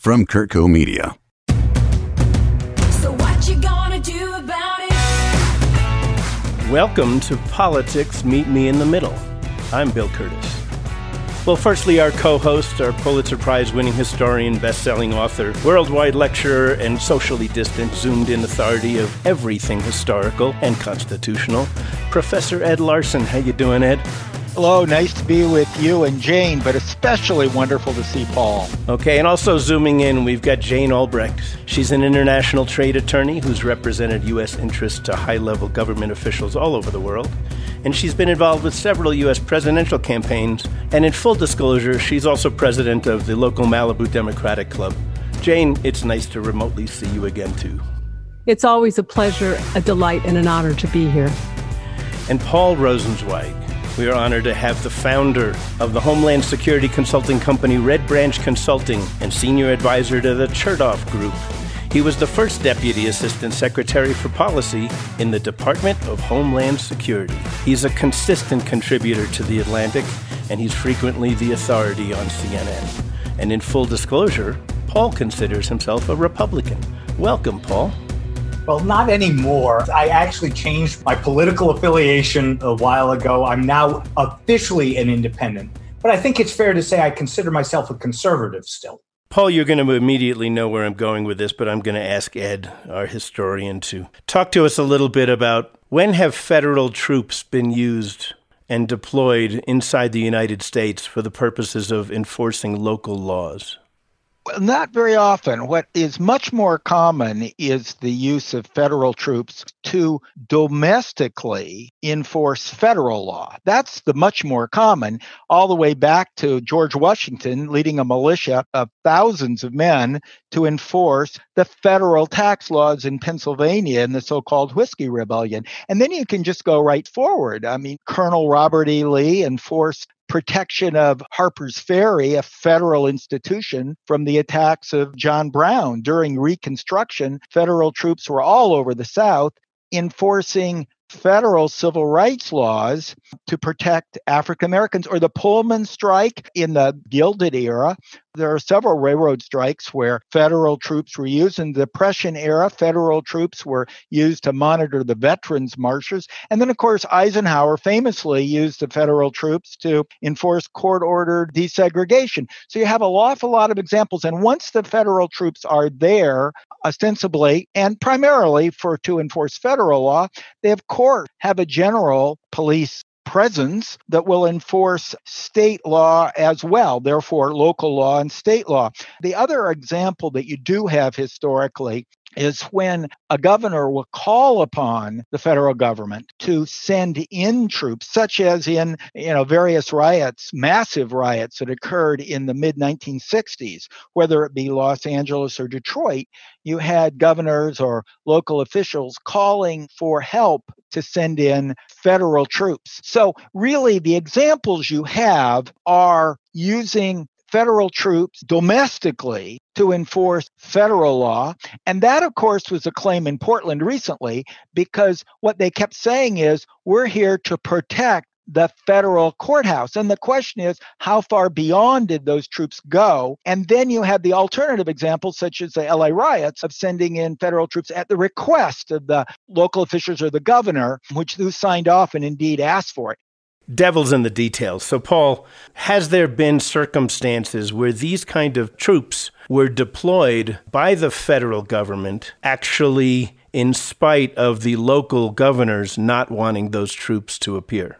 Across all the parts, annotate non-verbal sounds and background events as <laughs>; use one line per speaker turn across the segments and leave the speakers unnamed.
from Curtco Media.
So what you gonna do about it?
Welcome to Politics Meet Me in the Middle. I'm Bill Curtis. Well, firstly, our co host, our Pulitzer Prize winning historian, best selling author, worldwide lecturer, and socially distant, zoomed in authority of everything historical and constitutional, Professor Ed Larson. How you doing, Ed?
Hello, nice to be with you and Jane, but especially wonderful to see Paul.
Okay, and also zooming in, we've got Jane Albrecht. She's an international trade attorney who's represented U.S. interests to high level government officials all over the world. And she's been involved with several U.S. presidential campaigns. And in full disclosure, she's also president of the local Malibu Democratic Club. Jane, it's nice to remotely see you again, too.
It's always a pleasure, a delight, and an honor to be here.
And Paul Rosenzweig. We are honored to have the founder of the Homeland Security consulting company Red Branch Consulting and senior advisor to the Chertoff Group. He was the first Deputy Assistant Secretary for Policy in the Department of Homeland Security. He's a consistent contributor to The Atlantic, and he's frequently the authority on CNN. And in full disclosure, Paul considers himself a Republican. Welcome, Paul.
Well, not anymore. I actually changed my political affiliation a while ago. I'm now officially an independent. But I think it's fair to say I consider myself a conservative still.
Paul, you're going to immediately know where I'm going with this, but I'm going to ask Ed, our historian, to talk to us a little bit about when have federal troops been used and deployed inside the United States for the purposes of enforcing local laws?
Not very often. What is much more common is the use of federal troops to domestically enforce federal law. That's the much more common, all the way back to George Washington leading a militia of thousands of men to enforce the federal tax laws in Pennsylvania in the so called Whiskey Rebellion. And then you can just go right forward. I mean, Colonel Robert E. Lee enforced protection of Harper's Ferry, a federal institution, from the attacks of John Brown. During Reconstruction, federal troops were all over the South enforcing federal civil rights laws to protect African Americans, or the Pullman strike in the Gilded era. There are several railroad strikes where federal troops were used. In the Depression era, federal troops were used to monitor the veterans' marches. And then, of course, Eisenhower famously used the federal troops to enforce court ordered desegregation. So you have an awful lot of examples. And once the federal troops are there, ostensibly and primarily for to enforce federal law, they of have a general police presence that will enforce state law as well, therefore, local law and state law. The other example that you do have historically is when a governor will call upon the federal government to send in troops such as in you know various riots massive riots that occurred in the mid 1960s whether it be Los Angeles or Detroit you had governors or local officials calling for help to send in federal troops. So really the examples you have are using federal troops domestically to enforce federal law. And that, of course, was a claim in Portland recently because what they kept saying is we're here to protect the federal courthouse. And the question is, how far beyond did those troops go? And then you had the alternative examples, such as the LA riots, of sending in federal troops at the request of the local officials or the governor, which who signed off and indeed asked for it
devil's in the details. So, Paul, has there been circumstances where these kind of troops were deployed by the federal government actually in spite of the local governors not wanting those troops to appear?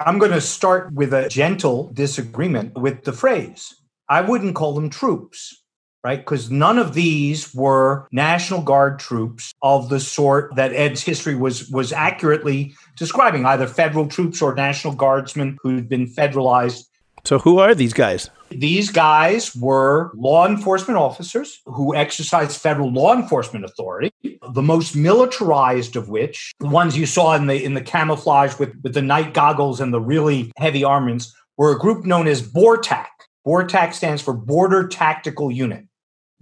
I'm going to start with a gentle disagreement with the phrase. I wouldn't call them troops right? Because none of these were National Guard troops of the sort that Ed's history was was accurately describing, either federal troops or National Guardsmen who'd been federalized.
So who are these guys?
These guys were law enforcement officers who exercised federal law enforcement authority. The most militarized of which, the ones you saw in the in the camouflage with, with the night goggles and the really heavy armaments, were a group known as BORTAC. BORTAC stands for Border Tactical Unit.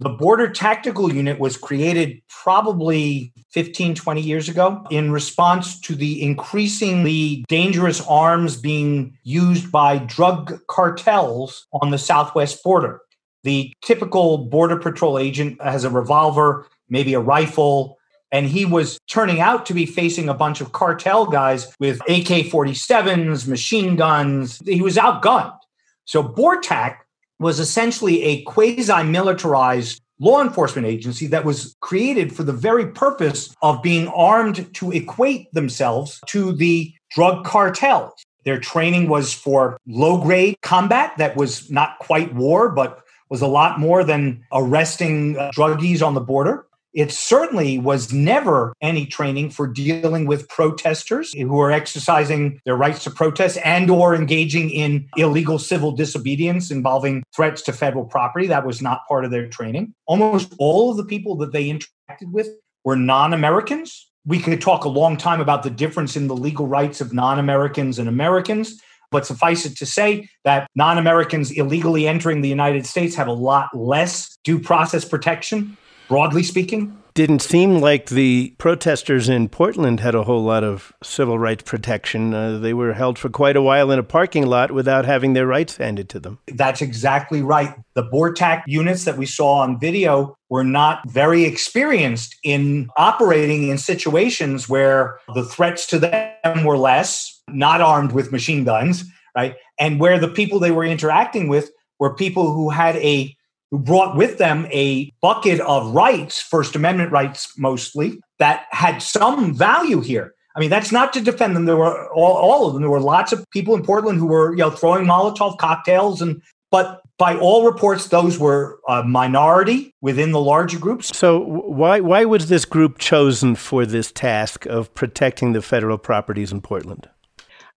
The Border Tactical Unit was created probably 15, 20 years ago in response to the increasingly dangerous arms being used by drug cartels on the southwest border. The typical Border Patrol agent has a revolver, maybe a rifle, and he was turning out to be facing a bunch of cartel guys with AK 47s, machine guns. He was outgunned. So BORTAC was essentially a quasi militarized law enforcement agency that was created for the very purpose of being armed to equate themselves to the drug cartels. Their training was for low grade combat that was not quite war, but was a lot more than arresting uh, druggies on the border. It certainly was never any training for dealing with protesters who are exercising their rights to protest and or engaging in illegal civil disobedience involving threats to federal property. That was not part of their training. Almost all of the people that they interacted with were non-Americans. We could talk a long time about the difference in the legal rights of non-Americans and Americans. But suffice it to say that non Americans illegally entering the United States have a lot less due process protection broadly speaking?
Didn't seem like the protesters in Portland had a whole lot of civil rights protection. Uh, they were held for quite a while in a parking lot without having their rights handed to them.
That's exactly right. The BORTAC units that we saw on video were not very experienced in operating in situations where the threats to them were less, not armed with machine guns, right? And where the people they were interacting with were people who had a who brought with them a bucket of rights, First Amendment rights mostly, that had some value here. I mean, that's not to defend them. There were all, all of them. There were lots of people in Portland who were, you know, throwing Molotov cocktails, and but by all reports, those were a minority within the larger groups.
So why why was this group chosen for this task of protecting the federal properties in Portland?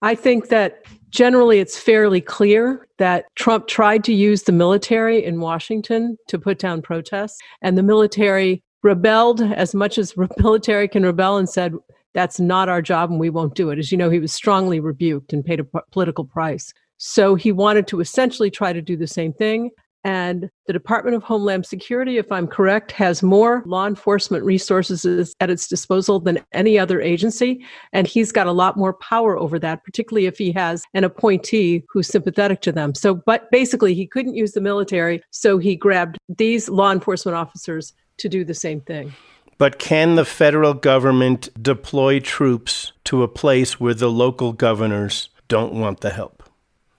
I think that generally it's fairly clear that Trump tried to use the military in Washington to put down protests, and the military rebelled as much as <laughs> military can rebel and said, that's not our job and we won't do it. As you know, he was strongly rebuked and paid a p- political price. So he wanted to essentially try to do the same thing. And the Department of Homeland Security, if I'm correct, has more law enforcement resources at its disposal than any other agency. And he's got a lot more power over that, particularly if he has an appointee who's sympathetic to them. So, but basically, he couldn't use the military. So he grabbed these law enforcement officers to do the same thing.
But can the federal government deploy troops to a place where the local governors don't want the help?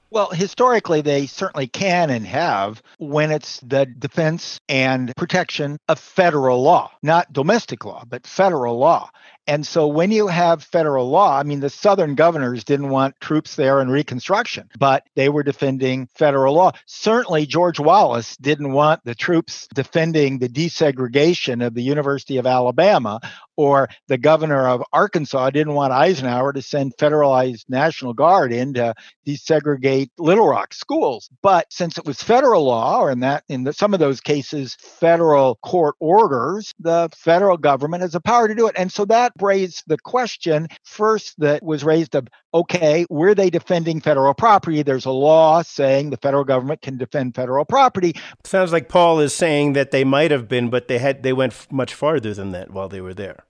Well, historically, they certainly can and have when it's the defense and protection of federal law, not domestic law, but federal law. And so when you have federal law, I mean, the Southern governors didn't want troops there in Reconstruction, but they were defending federal law. Certainly, George Wallace didn't want the troops defending the desegregation of the University of Alabama, or the governor of Arkansas didn't want Eisenhower to send federalized National Guard in to desegregate Little Rock schools. But since it was federal law, or in that in the, some of those cases, federal court orders, the federal government has the power to do it. And so that raised the question first that was raised of okay, were they defending federal property? There's a law saying the federal government can defend federal property.
Sounds like Paul is saying that they might have been, but they had they went f- much farther than that while they were there.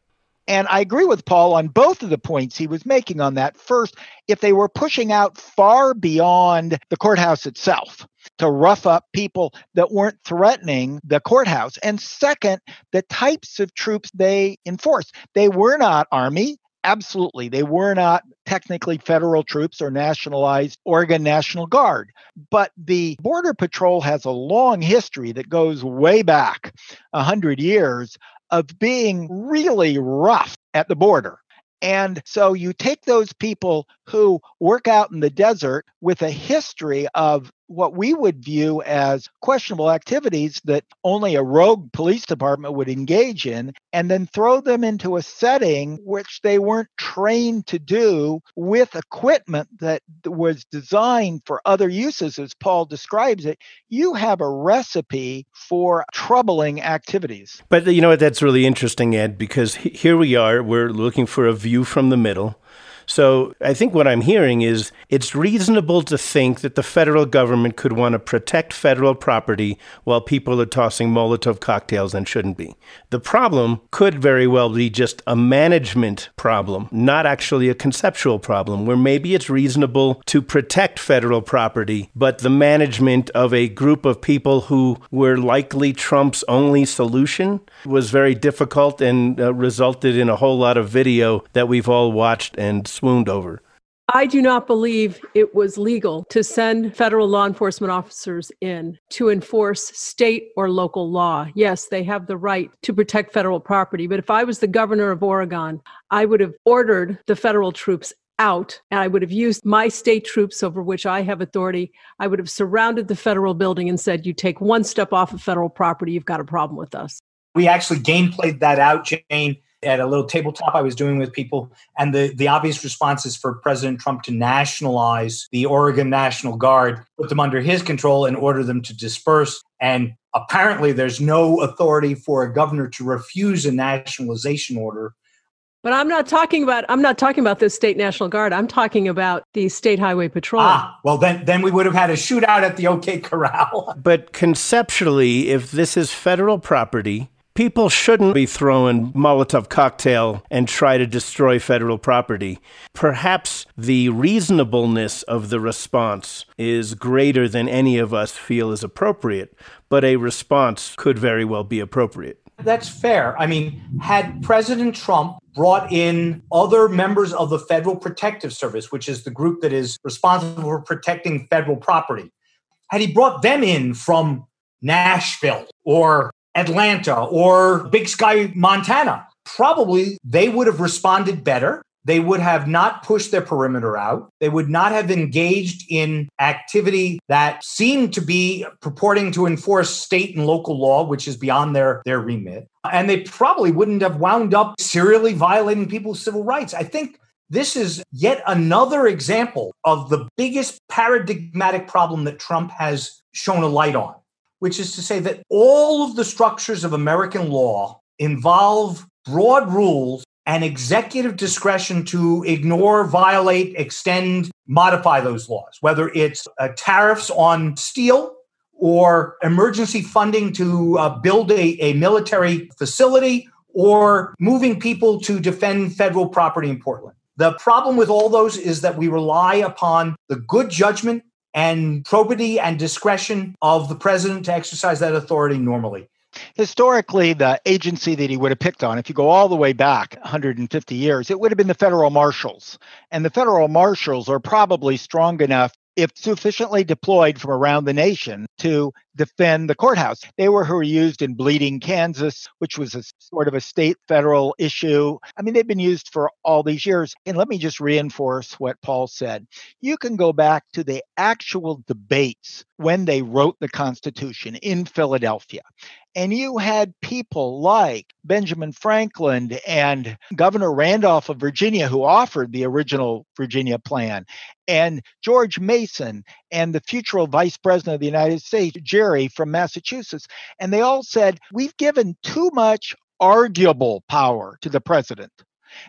And I agree with Paul on both of the points he was making on that. First, if they were pushing out far beyond the courthouse itself to rough up people that weren't threatening the courthouse. And second, the types of troops they enforced. They were not Army. Absolutely. They were not technically federal troops or nationalized Oregon National Guard. But the Border Patrol has a long history that goes way back 100 years of being really rough at the border. And so you take those people who work out in the desert with a history of what we would view as questionable activities that only a rogue police department would engage in, and then throw them into a setting which they weren't trained to do with equipment that was designed for other uses, as Paul describes it, you have a recipe for troubling activities.
But you know what? That's really interesting, Ed, because here we are. We're looking for a view from the middle. So I think what I'm hearing is it's reasonable to think that the federal government could want to protect federal property while people are tossing Molotov cocktails and shouldn't be. The problem could very well be just a management problem, not actually a conceptual problem, where maybe it's reasonable to protect federal property, but the management of a group of people who were likely Trump's only solution was very difficult and uh, resulted in a whole lot of video that we've all watched and swooned over.
I do not believe it was legal to send federal law enforcement officers in to enforce state or local law. Yes, they have the right to protect federal property, but if I was the governor of Oregon, I would have ordered the federal troops out and I would have used my state troops over which I have authority. I would have surrounded the federal building and said, You take one step off of federal property, you've got a problem with us.
We actually game played that out, Jane, at a little tabletop I was doing with people. And the, the obvious response is for President Trump to nationalize the Oregon National Guard, put them under his control, and order them to disperse. And apparently, there's no authority for a governor to refuse a nationalization order.
But I'm not talking about I'm not talking about the state national guard. I'm talking about the state highway patrol.
Ah, well then then we would have had a shootout at the OK Corral.
But conceptually, if this is federal property, people shouldn't be throwing Molotov cocktail and try to destroy federal property. Perhaps the reasonableness of the response is greater than any of us feel is appropriate, but a response could very well be appropriate.
That's fair. I mean, had President Trump brought in other members of the Federal Protective Service, which is the group that is responsible for protecting federal property, had he brought them in from Nashville or Atlanta or Big Sky, Montana, probably they would have responded better. They would have not pushed their perimeter out. They would not have engaged in activity that seemed to be purporting to enforce state and local law, which is beyond their, their remit. And they probably wouldn't have wound up serially violating people's civil rights. I think this is yet another example of the biggest paradigmatic problem that Trump has shown a light on, which is to say that all of the structures of American law involve broad rules and executive discretion to ignore, violate, extend, modify those laws, whether it's uh, tariffs on steel or emergency funding to uh, build a, a military facility or moving people to defend federal property in Portland. The problem with all those is that we rely upon the good judgment and probity and discretion of the president to exercise that authority normally.
Historically, the agency that he would have picked on, if you go all the way back 150 years, it would have been the federal marshals. And the federal marshals are probably strong enough if sufficiently deployed from around the nation to defend the courthouse. They were who were used in Bleeding, Kansas, which was a sort of a state federal issue. I mean, they've been used for all these years. And let me just reinforce what Paul said. You can go back to the actual debates when they wrote the Constitution in Philadelphia. And you had people like Benjamin Franklin and Governor Randolph of Virginia, who offered the original Virginia plan, and George Mason and the future vice president of the United States, Gerry from Massachusetts. And they all said, We've given too much arguable power to the president.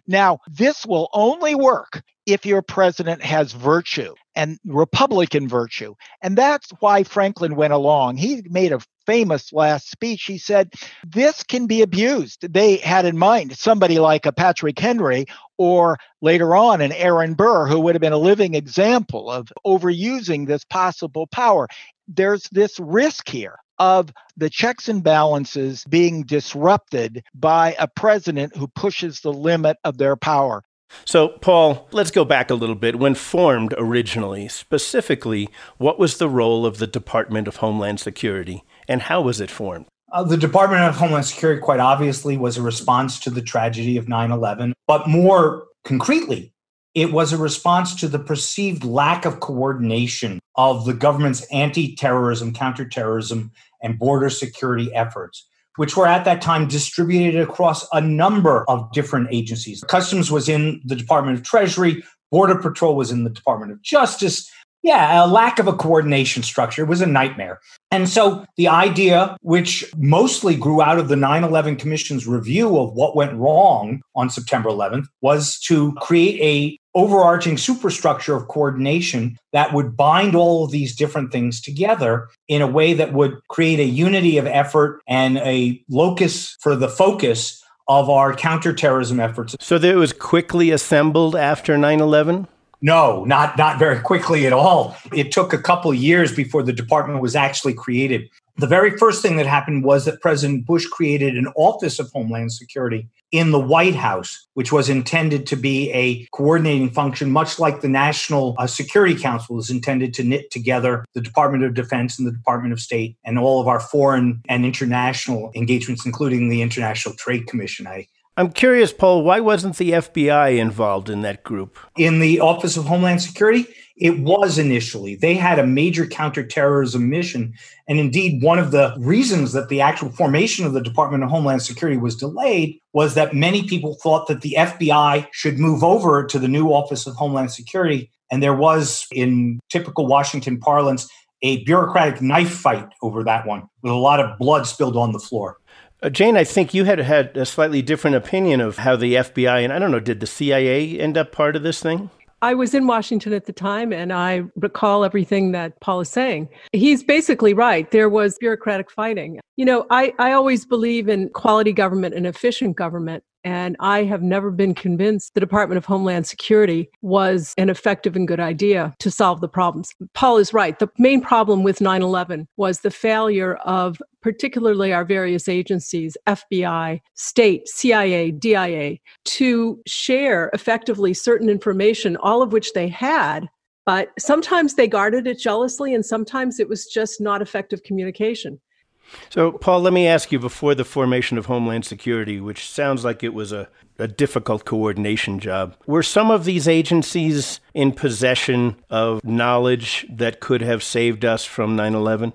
Now, this will only work if your president has virtue and Republican virtue. And that's why Franklin went along. He made a famous last speech. He said, This can be abused. They had in mind somebody like a Patrick Henry or later on an Aaron Burr, who would have been a living example of overusing this possible power. There's this risk here of the checks and balances being disrupted by a president who pushes the limit of their power.
So, Paul, let's go back a little bit. When formed originally, specifically, what was the role of the Department of Homeland Security and how was it formed?
Uh, the Department of Homeland Security, quite obviously, was a response to the tragedy of 9 11. But more concretely, it was a response to the perceived lack of coordination of the government's anti terrorism, counterterrorism, and border security efforts, which were at that time distributed across a number of different agencies. Customs was in the Department of Treasury, Border Patrol was in the Department of Justice. Yeah, a lack of a coordination structure was a nightmare. And so the idea, which mostly grew out of the 9 11 Commission's review of what went wrong on September 11th, was to create a overarching superstructure of coordination that would bind all of these different things together in a way that would create a unity of effort and a locus for the focus of our counterterrorism efforts.
So that it was quickly assembled after 9 11?
No, not not very quickly at all. It took a couple years before the department was actually created. The very first thing that happened was that President Bush created an Office of Homeland Security in the White House, which was intended to be a coordinating function, much like the National uh, Security Council is intended to knit together the Department of Defense and the Department of State and all of our foreign and international engagements, including the International Trade Commission. I
I'm curious, Paul, why wasn't the FBI involved in that group?
In the Office of Homeland Security, it was initially. They had a major counterterrorism mission. And indeed, one of the reasons that the actual formation of the Department of Homeland Security was delayed was that many people thought that the FBI should move over to the new Office of Homeland Security. And there was, in typical Washington parlance, a bureaucratic knife fight over that one with a lot of blood spilled on the floor.
Uh, Jane, I think you had had a slightly different opinion of how the FBI, and I don't know, did the CIA end up part of this thing?
I was in Washington at the time and I recall everything that Paul is saying. He's basically right. There was bureaucratic fighting. You know, I, I always believe in quality government and efficient government. And I have never been convinced the Department of Homeland Security was an effective and good idea to solve the problems. Paul is right. The main problem with 9 11 was the failure of particularly our various agencies, FBI, state, CIA, DIA, to share effectively certain information, all of which they had. But sometimes they guarded it jealously, and sometimes it was just not effective communication.
So, Paul, let me ask you before the formation of Homeland Security, which sounds like it was a, a difficult coordination job, were some of these agencies in possession of knowledge that could have saved us from 9 11?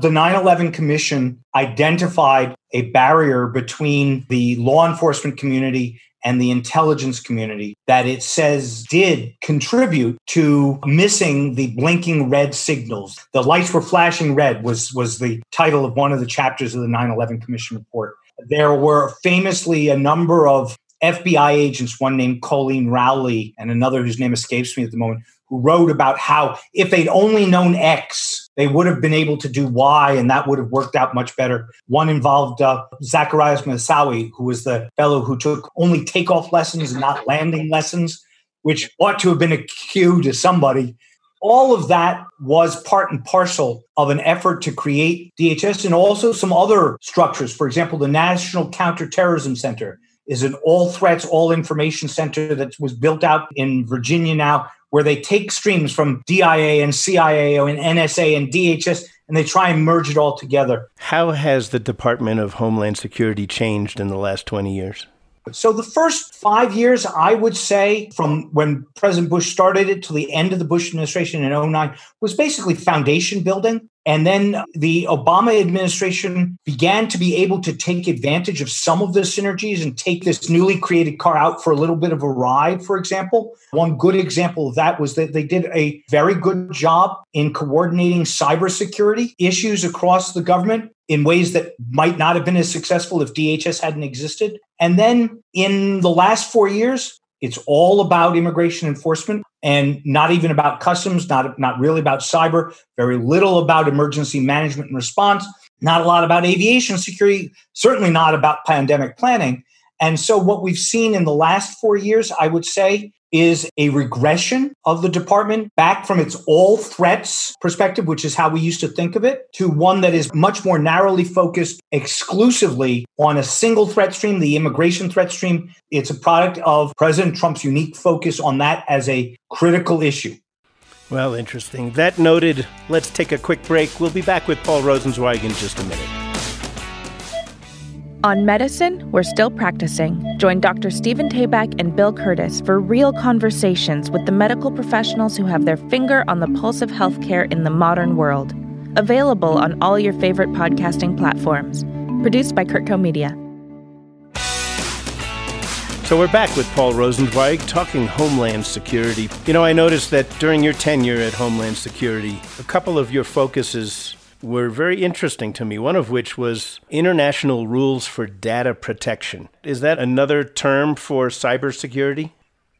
The 9 11 Commission identified a barrier between the law enforcement community and the intelligence community that it says did contribute to missing the blinking red signals. The lights were flashing red was was the title of one of the chapters of the 9/11 Commission report. There were famously a number of FBI agents, one named Colleen Rowley and another whose name escapes me at the moment, who wrote about how if they'd only known X, they would have been able to do Y, and that would have worked out much better. One involved uh, Zacarias Moussaoui, who was the fellow who took only takeoff lessons and not landing lessons, which ought to have been a cue to somebody. All of that was part and parcel of an effort to create DHS and also some other structures. For example, the National Counterterrorism Center is an all threats, all information center that was built out in Virginia now where they take streams from DIA and CIA and NSA and DHS and they try and merge it all together.
How has the Department of Homeland Security changed in the last 20 years?
So, the first five years, I would say, from when President Bush started it to the end of the Bush administration in 09, was basically foundation building. And then the Obama administration began to be able to take advantage of some of the synergies and take this newly created car out for a little bit of a ride, for example. One good example of that was that they did a very good job in coordinating cybersecurity issues across the government in ways that might not have been as successful if DHS hadn't existed. And then in the last four years, it's all about immigration enforcement and not even about customs, not, not really about cyber, very little about emergency management and response, not a lot about aviation security, certainly not about pandemic planning. And so, what we've seen in the last four years, I would say, is a regression of the department back from its all threats perspective, which is how we used to think of it, to one that is much more narrowly focused exclusively on a single threat stream, the immigration threat stream. It's a product of President Trump's unique focus on that as a critical issue.
Well, interesting. That noted, let's take a quick break. We'll be back with Paul Rosenzweig in just a minute.
On medicine, we're still practicing. Join Dr. Stephen Tabak and Bill Curtis for real conversations with the medical professionals who have their finger on the pulse of healthcare in the modern world. Available on all your favorite podcasting platforms. Produced by Curtco Media.
So we're back with Paul Rosenzweig talking Homeland Security. You know, I noticed that during your tenure at Homeland Security, a couple of your focuses were very interesting to me, one of which was international rules for data protection. Is that another term for cybersecurity?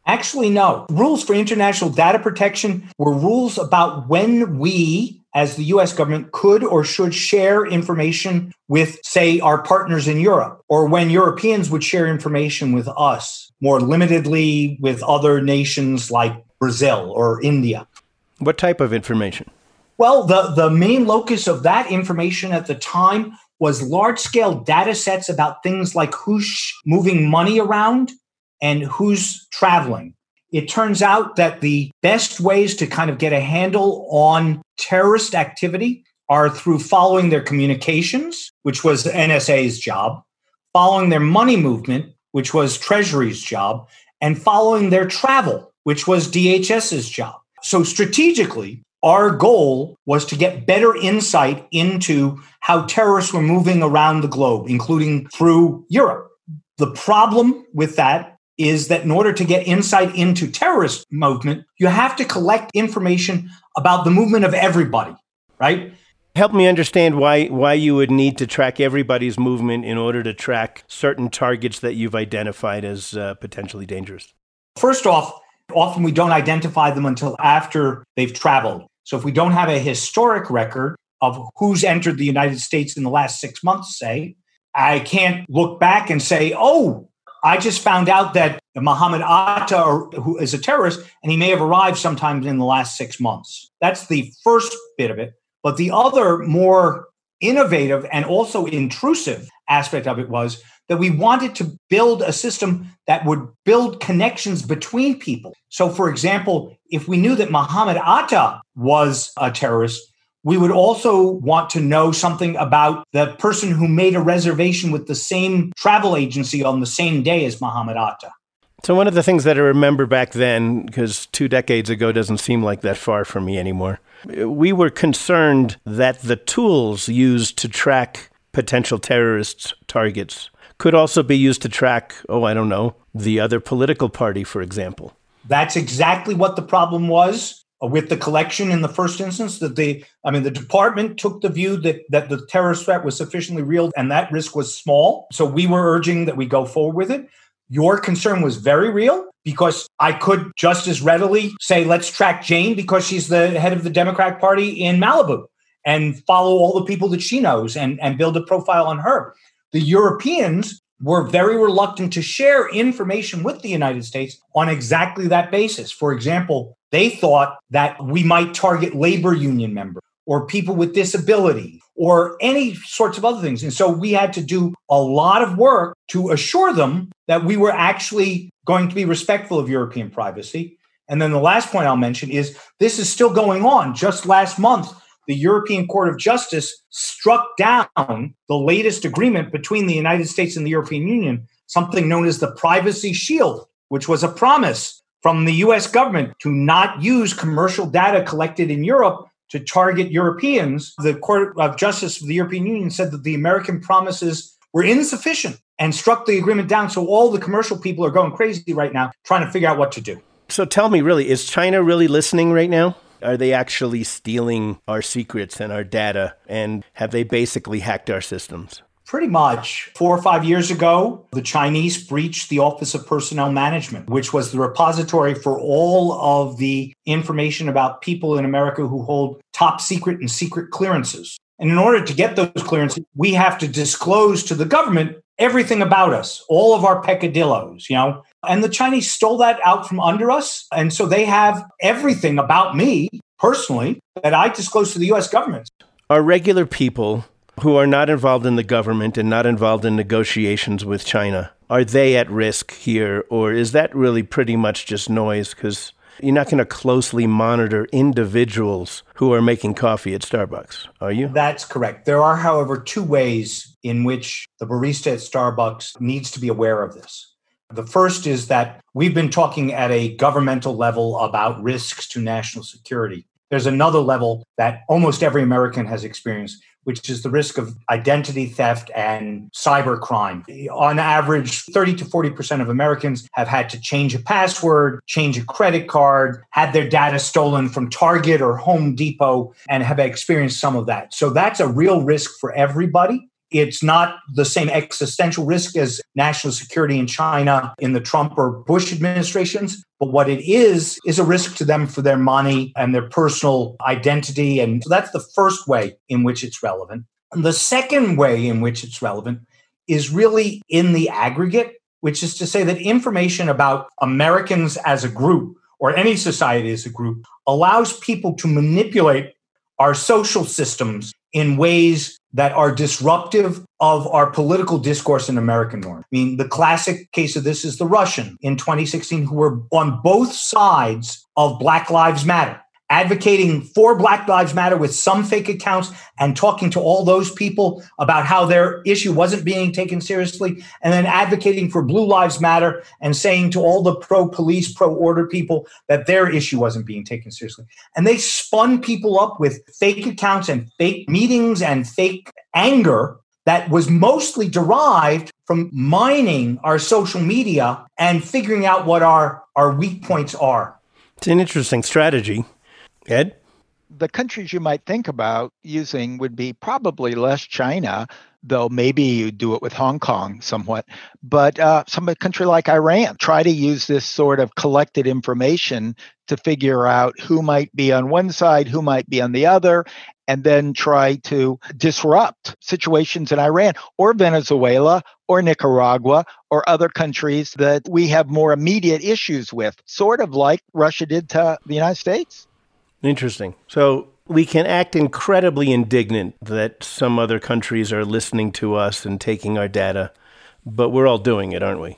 Actually, no. Rules for international data protection were rules about when we, as the US government, could or should share information with, say, our partners in Europe, or when Europeans would share information with us more limitedly with other nations like Brazil or India.
What type of information?
Well, the, the main locus of that information at the time was large scale data sets about things like who's moving money around and who's traveling. It turns out that the best ways to kind of get a handle on terrorist activity are through following their communications, which was NSA's job, following their money movement, which was Treasury's job, and following their travel, which was DHS's job. So strategically, our goal was to get better insight into how terrorists were moving around the globe, including through Europe. The problem with that is that in order to get insight into terrorist movement, you have to collect information about the movement of everybody, right?
Help me understand why why you would need to track everybody's movement in order to track certain targets that you've identified as uh, potentially dangerous.
First off, often we don't identify them until after they've traveled. So if we don't have a historic record of who's entered the United States in the last 6 months, say, I can't look back and say, "Oh, I just found out that Mohammed Atta, who is a terrorist, and he may have arrived sometime in the last six months. That's the first bit of it. But the other more innovative and also intrusive aspect of it was that we wanted to build a system that would build connections between people. So, for example, if we knew that Mohammed Atta was a terrorist, we would also want to know something about the person who made a reservation with the same travel agency on the same day as Mohammed Atta.
So, one of the things that I remember back then, because two decades ago doesn't seem like that far from me anymore, we were concerned that the tools used to track potential terrorists' targets could also be used to track, oh, I don't know, the other political party, for example.
That's exactly what the problem was with the collection in the first instance that they i mean the department took the view that that the terrorist threat was sufficiently real and that risk was small. So we were urging that we go forward with it. Your concern was very real because i could just as readily say let's track jane because she's the head of the democratic party in malibu and follow all the people that she knows and and build a profile on her the europeans were very reluctant to share information with the United States on exactly that basis. For example, they thought that we might target labor union members or people with disability or any sorts of other things. And so we had to do a lot of work to assure them that we were actually going to be respectful of European privacy. And then the last point I'll mention is this is still going on. Just last month, the European Court of Justice struck down the latest agreement between the United States and the European Union, something known as the Privacy Shield, which was a promise from the US government to not use commercial data collected in Europe to target Europeans. The Court of Justice of the European Union said that the American promises were insufficient and struck the agreement down. So all the commercial people are going crazy right now trying to figure out what to do.
So tell me, really, is China really listening right now? Are they actually stealing our secrets and our data? And have they basically hacked our systems?
Pretty much. Four or five years ago, the Chinese breached the Office of Personnel Management, which was the repository for all of the information about people in America who hold top secret and secret clearances. And in order to get those clearances, we have to disclose to the government everything about us, all of our peccadillos, you know. And the Chinese stole that out from under us. And so they have everything about me personally that I disclose to the US government.
Are regular people who are not involved in the government and not involved in negotiations with China, are they at risk here? Or is that really pretty much just noise? Because you're not going to closely monitor individuals who are making coffee at Starbucks, are you?
That's correct. There are, however, two ways in which the barista at Starbucks needs to be aware of this. The first is that we've been talking at a governmental level about risks to national security. There's another level that almost every American has experienced, which is the risk of identity theft and cyber crime. On average, 30 to 40% of Americans have had to change a password, change a credit card, had their data stolen from Target or Home Depot, and have experienced some of that. So that's a real risk for everybody. It's not the same existential risk as national security in China in the Trump or Bush administrations. But what it is, is a risk to them for their money and their personal identity. And so that's the first way in which it's relevant. And the second way in which it's relevant is really in the aggregate, which is to say that information about Americans as a group or any society as a group allows people to manipulate our social systems in ways that are disruptive of our political discourse in American norm. I mean, the classic case of this is the Russian in 2016 who were on both sides of Black Lives Matter advocating for Black Lives Matter with some fake accounts and talking to all those people about how their issue wasn't being taken seriously, and then advocating for Blue Lives Matter and saying to all the pro police, pro order people that their issue wasn't being taken seriously. And they spun people up with fake accounts and fake meetings and fake anger that was mostly derived from mining our social media and figuring out what our, our weak points are.
It's an interesting strategy. Ed?
The countries you might think about using would be probably less China, though maybe you do it with Hong Kong somewhat. But uh, some country like Iran try to use this sort of collected information to figure out who might be on one side, who might be on the other, and then try to disrupt situations in Iran or Venezuela or Nicaragua or other countries that we have more immediate issues with, sort of like Russia did to the United States.
Interesting. So we can act incredibly indignant that some other countries are listening to us and taking our data, but we're all doing it, aren't we?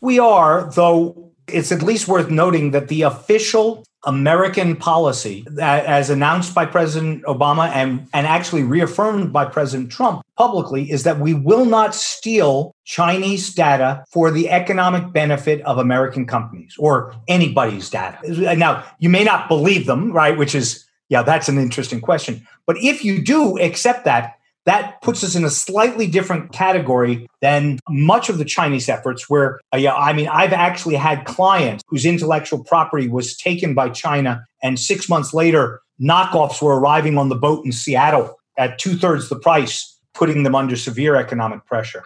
We are, though it's at least worth noting that the official American policy, as announced by President Obama and, and actually reaffirmed by President Trump publicly, is that we will not steal Chinese data for the economic benefit of American companies or anybody's data. Now, you may not believe them, right? Which is, yeah, that's an interesting question. But if you do accept that, that puts us in a slightly different category than much of the Chinese efforts, where, uh, yeah, I mean, I've actually had clients whose intellectual property was taken by China, and six months later, knockoffs were arriving on the boat in Seattle at two thirds the price, putting them under severe economic pressure.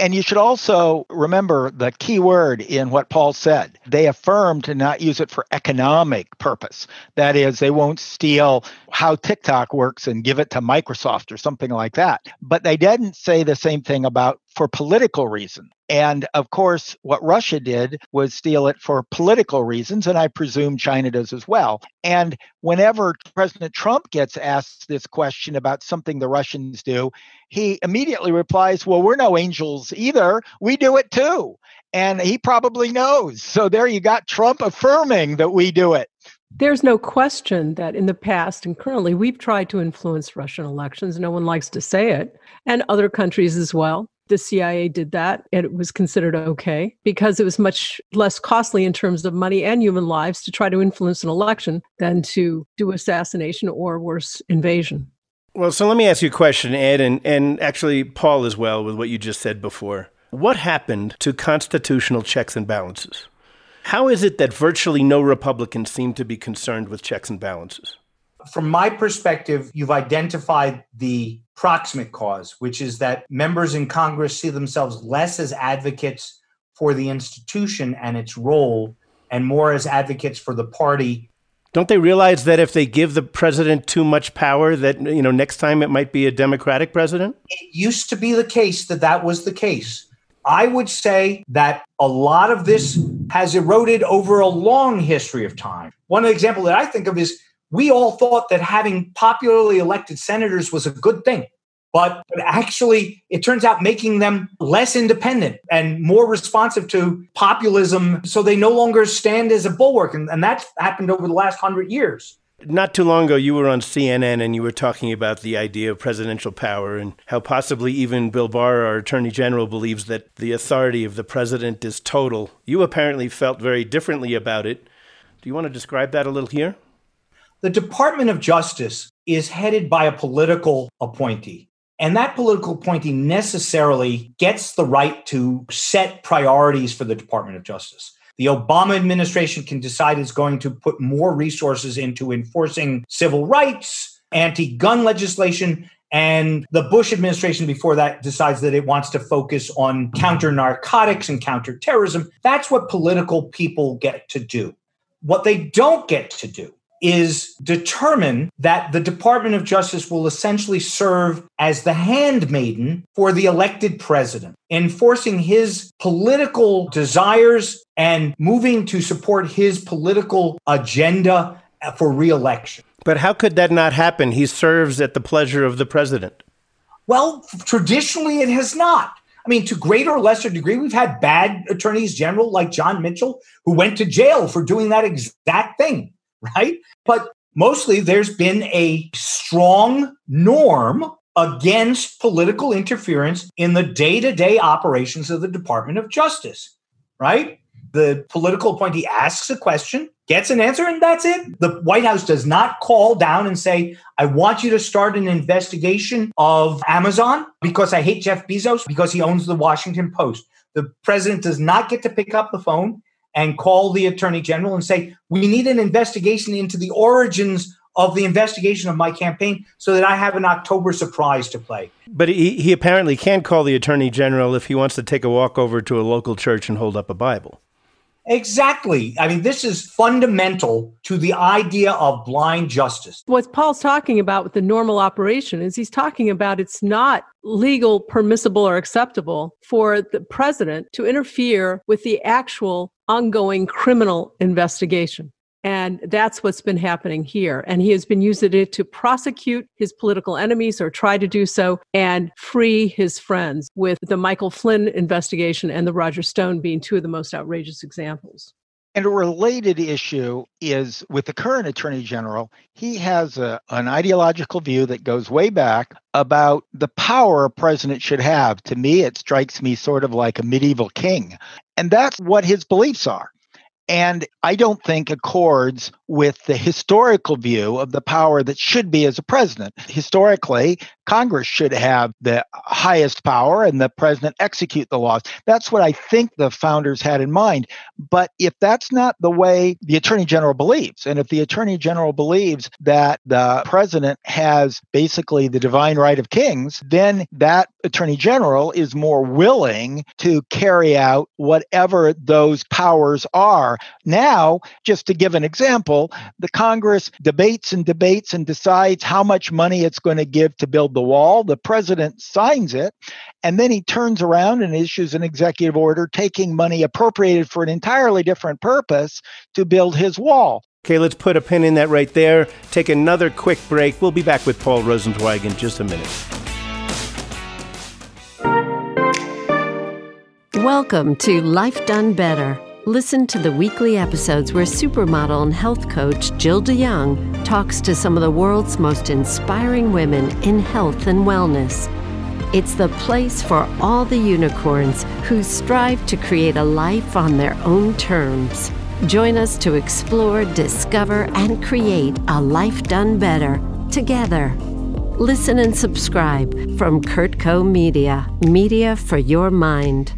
And you should also remember the key word in what Paul said. They affirm to not use it for economic purpose. That is, they won't steal how TikTok works and give it to Microsoft or something like that. But they didn't say the same thing about for political reasons. And of course, what Russia did was steal it for political reasons, and I presume China does as well. And whenever President Trump gets asked this question about something the Russians do, he immediately replies, Well, we're no angels either. We do it too. And he probably knows. So there you got Trump affirming that we do it.
There's no question that in the past and currently we've tried to influence Russian elections. No one likes to say it, and other countries as well the CIA did that and it was considered okay because it was much less costly in terms of money and human lives to try to influence an election than to do assassination or worse, invasion.
Well, so let me ask you a question, Ed, and, and actually Paul as well, with what you just said before. What happened to constitutional checks and balances? How is it that virtually no Republicans seem to be concerned with checks and balances?
From my perspective, you've identified the proximate cause, which is that members in Congress see themselves less as advocates for the institution and its role and more as advocates for the party.
Don't they realize that if they give the president too much power that you know next time it might be a democratic president?
It used to be the case that that was the case. I would say that a lot of this has eroded over a long history of time. One example that I think of is we all thought that having popularly elected senators was a good thing. But, actually, it turns out making them less independent and more responsive to populism so they no longer stand as a bulwark. And, and that's happened over the last hundred years.
Not too long ago, you were on CNN and you were talking about the idea of presidential power and how possibly even Bill Barr, our attorney general, believes that the authority of the president is total. You apparently felt very differently about it. Do you want to describe that a little here?
The Department of Justice is headed by a political appointee. And that political appointee necessarily gets the right to set priorities for the Department of Justice. The Obama administration can decide it's going to put more resources into enforcing civil rights, anti gun legislation, And the Bush administration before that decides that it wants to focus on counter narcotics and counter terrorism. That's what political people get to do. What they don't get to do is determine that the Department of Justice will essentially serve as the handmaiden for the elected president, enforcing his political desires and moving to support his political agenda for reelection.
But how could that not happen? He serves at the pleasure of the president.
Well, traditionally, it has not. I mean, to greater or lesser degree, we've had bad attorneys general like John Mitchell who went to jail for doing that exact thing, <laughs> right? But mostly there's been a strong norm against political interference in the day to day operations of the Department of Justice, right? The political appointee asks a question, gets an answer, and that's it. The White House does not call down and say, I want you to start an investigation of Amazon because I hate Jeff Bezos because he owns the Washington Post. The president does not get to pick up the phone and call the attorney general and say, We need an investigation into the origins of the investigation of my campaign so that I have an October surprise to play.
But he, he apparently can call the attorney general if he wants to take a walk over to a local church and hold up a Bible.
Exactly. I mean, this is fundamental to the idea of blind justice.
What Paul's talking about with the normal operation is he's talking about it's not legal, permissible, or acceptable for the president to interfere with the actual ongoing criminal investigation. And that's what's been happening here. And he has been using it to prosecute his political enemies or try to do so and free his friends, with the Michael Flynn investigation and the Roger Stone being two of the most outrageous examples.
And a related issue is with the current attorney general, he has a, an ideological view that goes way back about the power a president should have. To me, it strikes me sort of like a medieval king. And that's what his beliefs are and I don't think accords with the historical view of the power that should be as a president. Historically, Congress should have the highest power and the president execute the laws. That's what I think the founders had in mind. But if that's not the way the attorney general believes, and if the attorney general believes that the president has basically the divine right of kings, then that attorney general is more willing to carry out whatever those powers are. Now, just to give an example, the Congress debates and debates and decides how much money it's going to give to build the wall. The president signs it, and then he turns around and issues an executive order taking money appropriated for an entirely different purpose to build his wall.
Okay, let's put a pin in that right there. Take another quick break. We'll be back with Paul Rosenzweig in just a minute.
Welcome to Life Done Better. Listen to the weekly episodes where supermodel and health coach Jill DeYoung talks to some of the world's most inspiring women in health and wellness. It's the place for all the unicorns who strive to create a life on their own terms. Join us to explore, discover, and create a life done better together. Listen and subscribe from Curtco Media, media for your mind.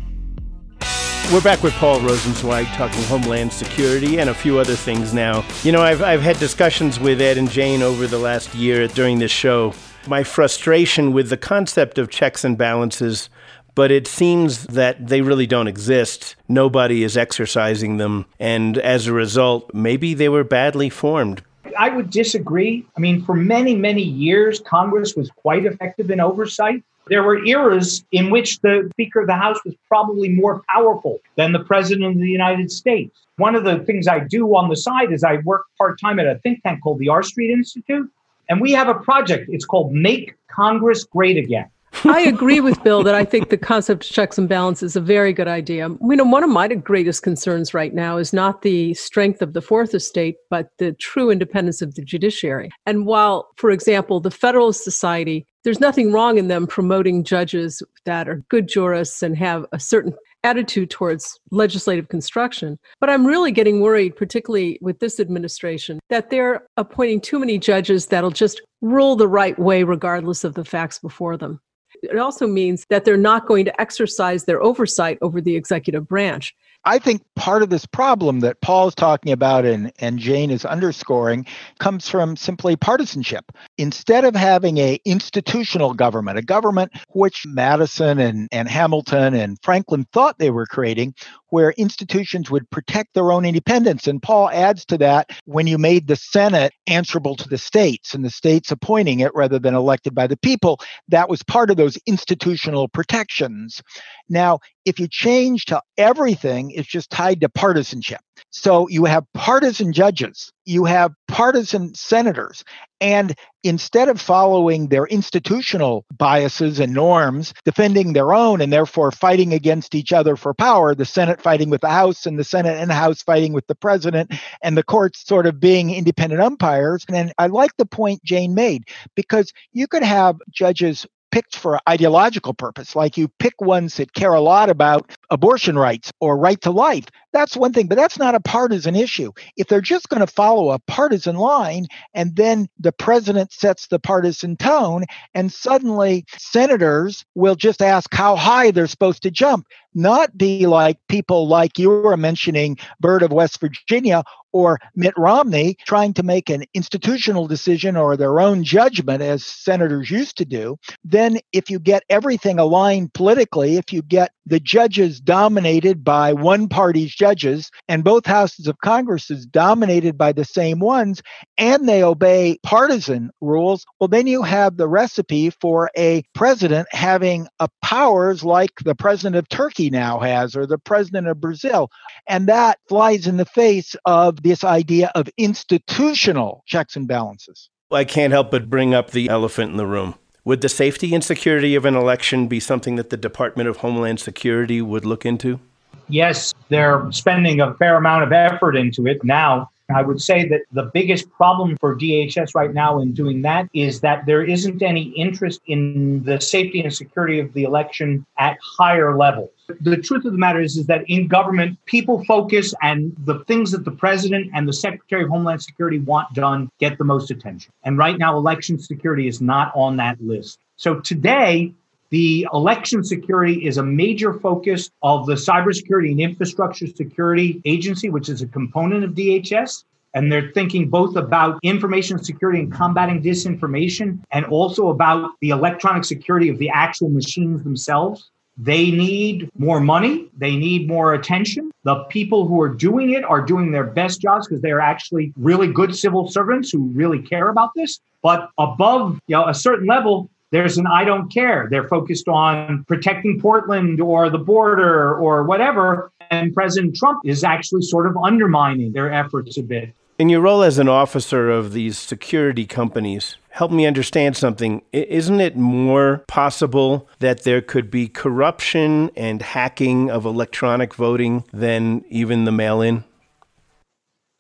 We're back with Paul Rosenzweig talking Homeland Security and a few other things now. You know, I've, I've had discussions with Ed and Jane over the last year during this show. My frustration with the concept of checks and balances, but it seems that they really don't exist. Nobody is exercising them. And as a result, maybe they were badly formed.
I would disagree. I mean, for many, many years, Congress was quite effective in oversight. There were eras in which the Speaker of the House was probably more powerful than the President of the United States. One of the things I do on the side is I work part time at a think tank called the R Street Institute. And we have a project. It's called Make Congress Great Again. <laughs>
I agree with Bill that I think the concept of checks and balances is a very good idea. You know, one of my greatest concerns right now is not the strength of the fourth estate, but the true independence of the judiciary. And while, for example, the Federalist Society, there's nothing wrong in them promoting judges that are good jurists and have a certain attitude towards legislative construction. But I'm really getting worried, particularly with this administration, that they're appointing too many judges that'll just rule the right way, regardless of the facts before them. It also means that they're not going to exercise their oversight over the executive branch.
I think part of this problem that Paul is talking about and, and Jane is underscoring comes from simply partisanship. Instead of having a institutional government, a government which Madison and, and Hamilton and Franklin thought they were creating, where institutions would protect their own independence. And Paul adds to that when you made the Senate answerable to the states and the states appointing it rather than elected by the people, that was part of those institutional protections. Now, if you change to everything, it's just tied to partisanship. So you have partisan judges, you have partisan senators, and instead of following their institutional biases and norms, defending their own and therefore fighting against each other for power, the Senate fighting with the House and the Senate and the House fighting with the president and the courts sort of being independent umpires. And I like the point Jane made because you could have judges picked for ideological purpose, like you pick ones that care a lot about abortion rights or right to life. That's one thing, but that's not a partisan issue. If they're just going to follow a partisan line and then the president sets the partisan tone, and suddenly senators will just ask how high they're supposed to jump, not be like people like you were mentioning, Byrd of West Virginia, or Mitt Romney trying to make an institutional decision or their own judgment, as senators used to do, then if you get everything aligned politically, if you get the judges dominated by one party's judges and both houses of Congress is dominated by the same ones, and they obey partisan rules, well, then you have the recipe for a president having powers like the president of Turkey now has or the president of Brazil. And that flies in the face of this idea of institutional checks and balances.
I can't help but bring up the elephant in the room. Would the safety and security of an election be something that the Department of Homeland Security would look into?
Yes, they're spending a fair amount of effort into it now. I would say that the biggest problem for DHS right now in doing that is that there isn't any interest in the safety and security of the election at higher levels. The truth of the matter is, is that in government, people focus and the things that the president and the secretary of Homeland Security want done get the most attention. And right now, election security is not on that list. So today, the election security is a major focus of the Cybersecurity and Infrastructure Security Agency, which is a component of DHS. And they're thinking both about information security and combating disinformation, and also about the electronic security of the actual machines themselves. They need more money. They need more attention. The people who are doing it are doing their best jobs because they are actually really good civil servants who really care about this. But above you know, a certain level, there's an I don't care. They're focused on protecting Portland or the border or whatever. And President Trump is actually sort of undermining their efforts a bit.
In your role as an officer of these security companies, help me understand something. Isn't it more possible that there could be corruption and hacking of electronic voting than even the mail in?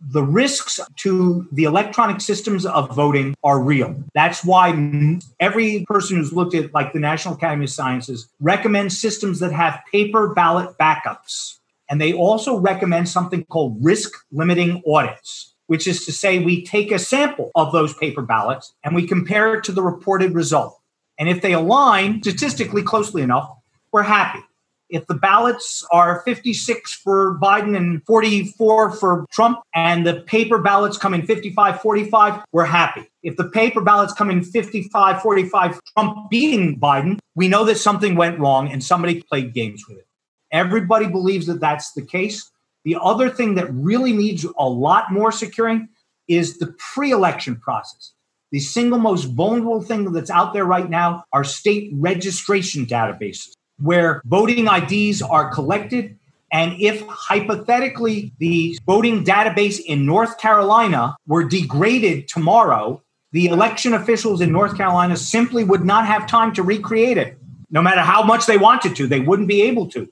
the risks to the electronic systems of voting are real. That's why every person who's looked at, like the National Academy of Sciences, recommends systems that have paper ballot backups. And they also recommend something called risk limiting audits, which is to say, we take a sample of those paper ballots and we compare it to the reported result. And if they align statistically closely enough, we're happy. If the ballots are 56 for Biden and 44 for Trump, and the paper ballots come in 55 45, we're happy. If the paper ballots come in 55 45, Trump beating Biden, we know that something went wrong and somebody played games with it. Everybody believes that that's the case. The other thing that really needs a lot more securing is the pre election process. The single most vulnerable thing that's out there right now are state registration databases where voting IDs are collected. And if hypothetically the voting database in North Carolina were degraded tomorrow, the election officials in North Carolina simply would not have time to recreate it. No matter how much they wanted to, they wouldn't be able to.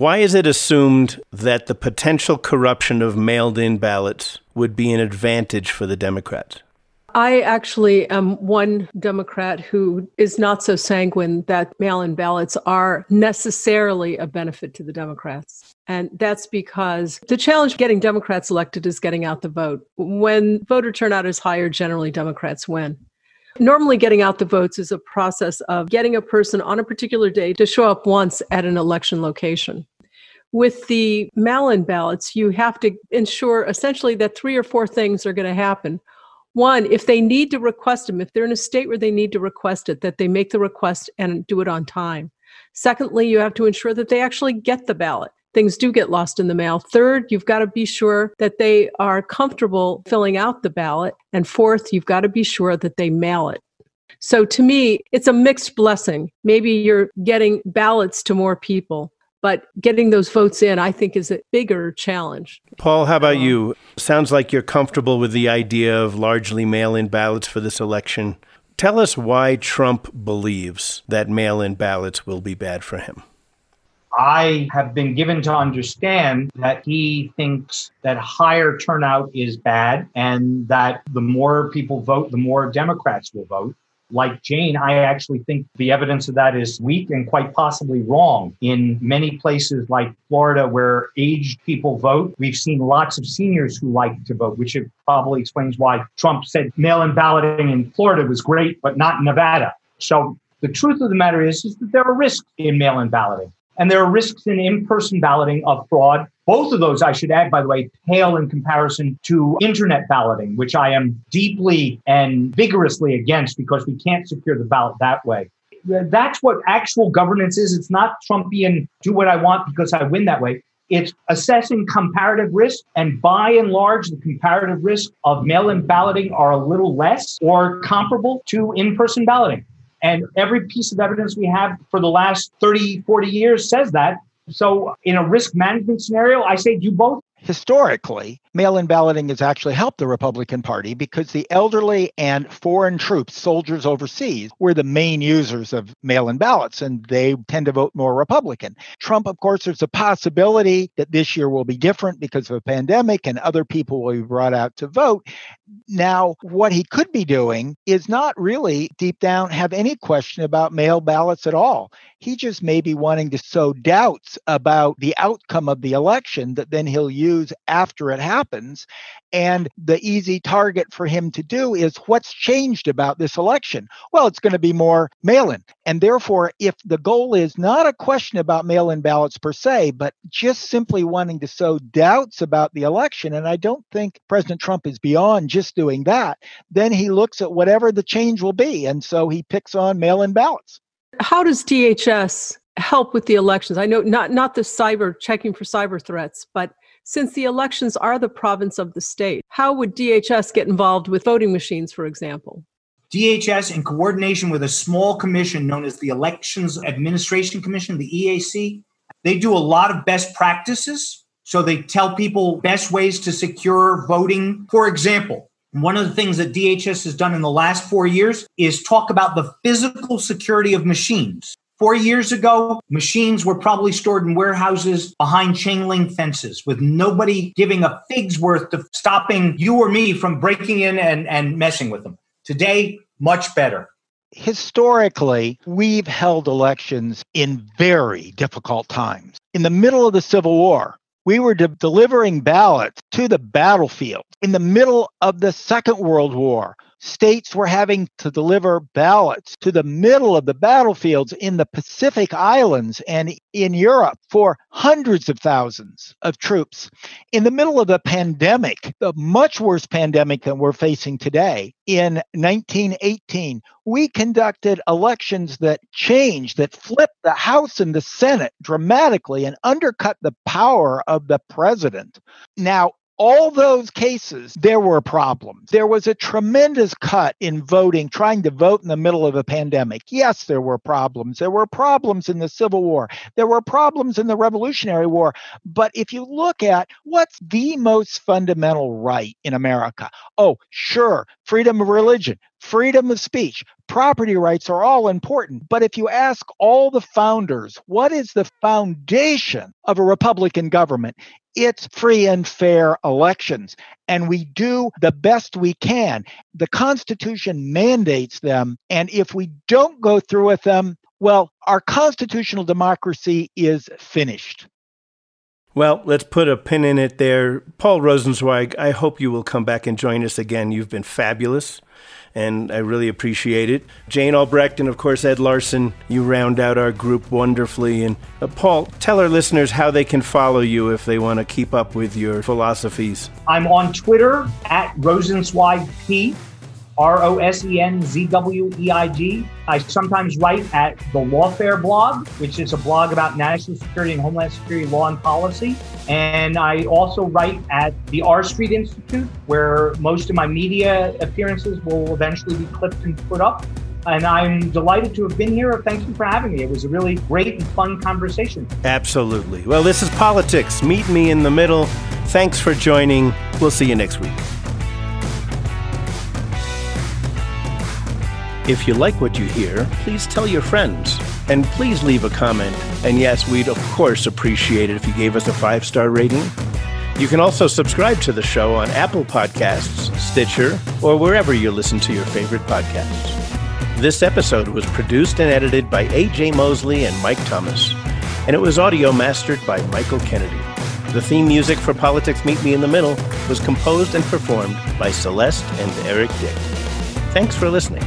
Why is it assumed that the potential corruption of mailed in ballots would be an advantage for the Democrats?
I actually am one Democrat who is not so sanguine that mail in ballots are necessarily a benefit to the Democrats. And that's because the challenge getting Democrats elected is getting out the vote. When voter turnout is higher, generally Democrats win. Normally, getting out the votes is a process of getting a person on a particular day to show up once at an election location. With the mail in ballots, you have to ensure essentially that three or four things are going to happen. One, if they need to request them, if they're in a state where they need to request it, that they make the request and do it on time. Secondly, you have to ensure that they actually get the ballot. Things do get lost in the mail. Third, you've got to be sure that they are comfortable filling out the ballot. And fourth, you've got to be sure that they mail it. So to me, it's a mixed blessing. Maybe you're getting ballots to more people, but getting those votes in, I think, is a bigger challenge.
Paul, how about you? Sounds like you're comfortable with the idea of largely mail in ballots for this election. Tell us why Trump believes that mail in ballots will be bad for him.
I have been given to understand that he thinks that higher turnout is bad and that the more people vote, the more Democrats will vote like Jane, I actually think the evidence of that is weak and quite possibly wrong. In many places like Florida, where aged people vote, we've seen lots of seniors who like to vote, which probably explains why Trump said mail in balloting in Florida was great, but not in Nevada. So the truth of the matter is, is that there are risks in mail in balloting. And there are risks in in person balloting of fraud. Both of those, I should add, by the way, pale in comparison to internet balloting, which I am deeply and vigorously against because we can't secure the ballot that way. That's what actual governance is. It's not Trumpian, do what I want because I win that way. It's assessing comparative risk. And by and large, the comparative risk of mail in balloting are a little less or comparable to in person balloting. And every piece of evidence we have for the last 30, 40 years says that. So, in a risk management scenario, I say do both.
Historically, mail in balloting has actually helped the Republican Party because the elderly and foreign troops, soldiers overseas, were the main users of mail in ballots, and they tend to vote more Republican. Trump, of course, there's a possibility that this year will be different because of a pandemic and other people will be brought out to vote. Now, what he could be doing is not really deep down have any question about mail ballots at all. He just may be wanting to sow doubts about the outcome of the election that then he'll use after it happens. And the easy target for him to do is what's changed about this election? Well, it's going to be more mail in. And therefore, if the goal is not a question about mail in ballots per se, but just simply wanting to sow doubts about the election, and I don't think President Trump is beyond just doing that, then he looks at whatever the change will be. And so he picks on mail in ballots
how does DHS help with the elections? I know not not the cyber checking for cyber threats, but since the elections are the province of the state, how would DHS get involved with voting machines, for example?
DHS, in coordination with a small commission known as the Elections Administration Commission, the EAC, they do a lot of best practices. So they tell people best ways to secure voting. For example, one of the things that DHS has done in the last four years is talk about the physical security of machines. Four years ago, machines were probably stored in warehouses behind chain link fences with nobody giving a fig's worth of stopping you or me from breaking in and, and messing with them. Today, much better.
Historically, we've held elections in very difficult times. In the middle of the Civil War, we were de- delivering ballots to the battlefield in the middle of the Second World War. States were having to deliver ballots to the middle of the battlefields in the Pacific Islands and in Europe for hundreds of thousands of troops. In the middle of the pandemic, the much worse pandemic than we're facing today, in 1918, we conducted elections that changed, that flipped the House and the Senate dramatically and undercut the power of the president. Now, all those cases, there were problems. There was a tremendous cut in voting, trying to vote in the middle of a pandemic. Yes, there were problems. There were problems in the Civil War. There were problems in the Revolutionary War. But if you look at what's the most fundamental right in America, oh, sure, freedom of religion, freedom of speech, property rights are all important. But if you ask all the founders, what is the foundation of a Republican government? it's free and fair elections. And we do the best we can. The Constitution mandates them. And if we don't go through with them, well, our constitutional democracy is finished.
Well, let's put a pin in it there. Paul Rosenzweig, I hope you will come back and join us again. You've been fabulous. and I really appreciate it. Jane Albrecht and, of course, Ed Larson, you round out our group wonderfully. And uh, Paul, tell our listeners how they can follow you if they want to keep up with your philosophies.
I'm on Twitter at Rosenzweig P. R O S E N Z W E I G. I sometimes write at the Lawfare blog, which is a blog about national security and homeland security law and policy. And I also write at the R Street Institute, where most of my media appearances will eventually be clipped and put up. And I'm delighted to have been here. Thank you for having me. It was a really great and fun conversation.
Absolutely. Well, this is politics. Meet me in the middle. Thanks for joining. We'll see you next week. If you like what you hear, please tell your friends. And please leave a comment. And yes, we'd of course appreciate it if you gave us a five star rating. You can also subscribe to the show on Apple Podcasts, Stitcher, or wherever you listen to your favorite podcasts. This episode was produced and edited by A.J. Mosley and Mike Thomas, and it was audio mastered by Michael Kennedy. The theme music for Politics Meet Me in the Middle was composed and performed by Celeste and Eric Dick. Thanks for listening.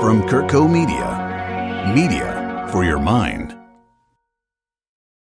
From Curtco Media, media for your mind.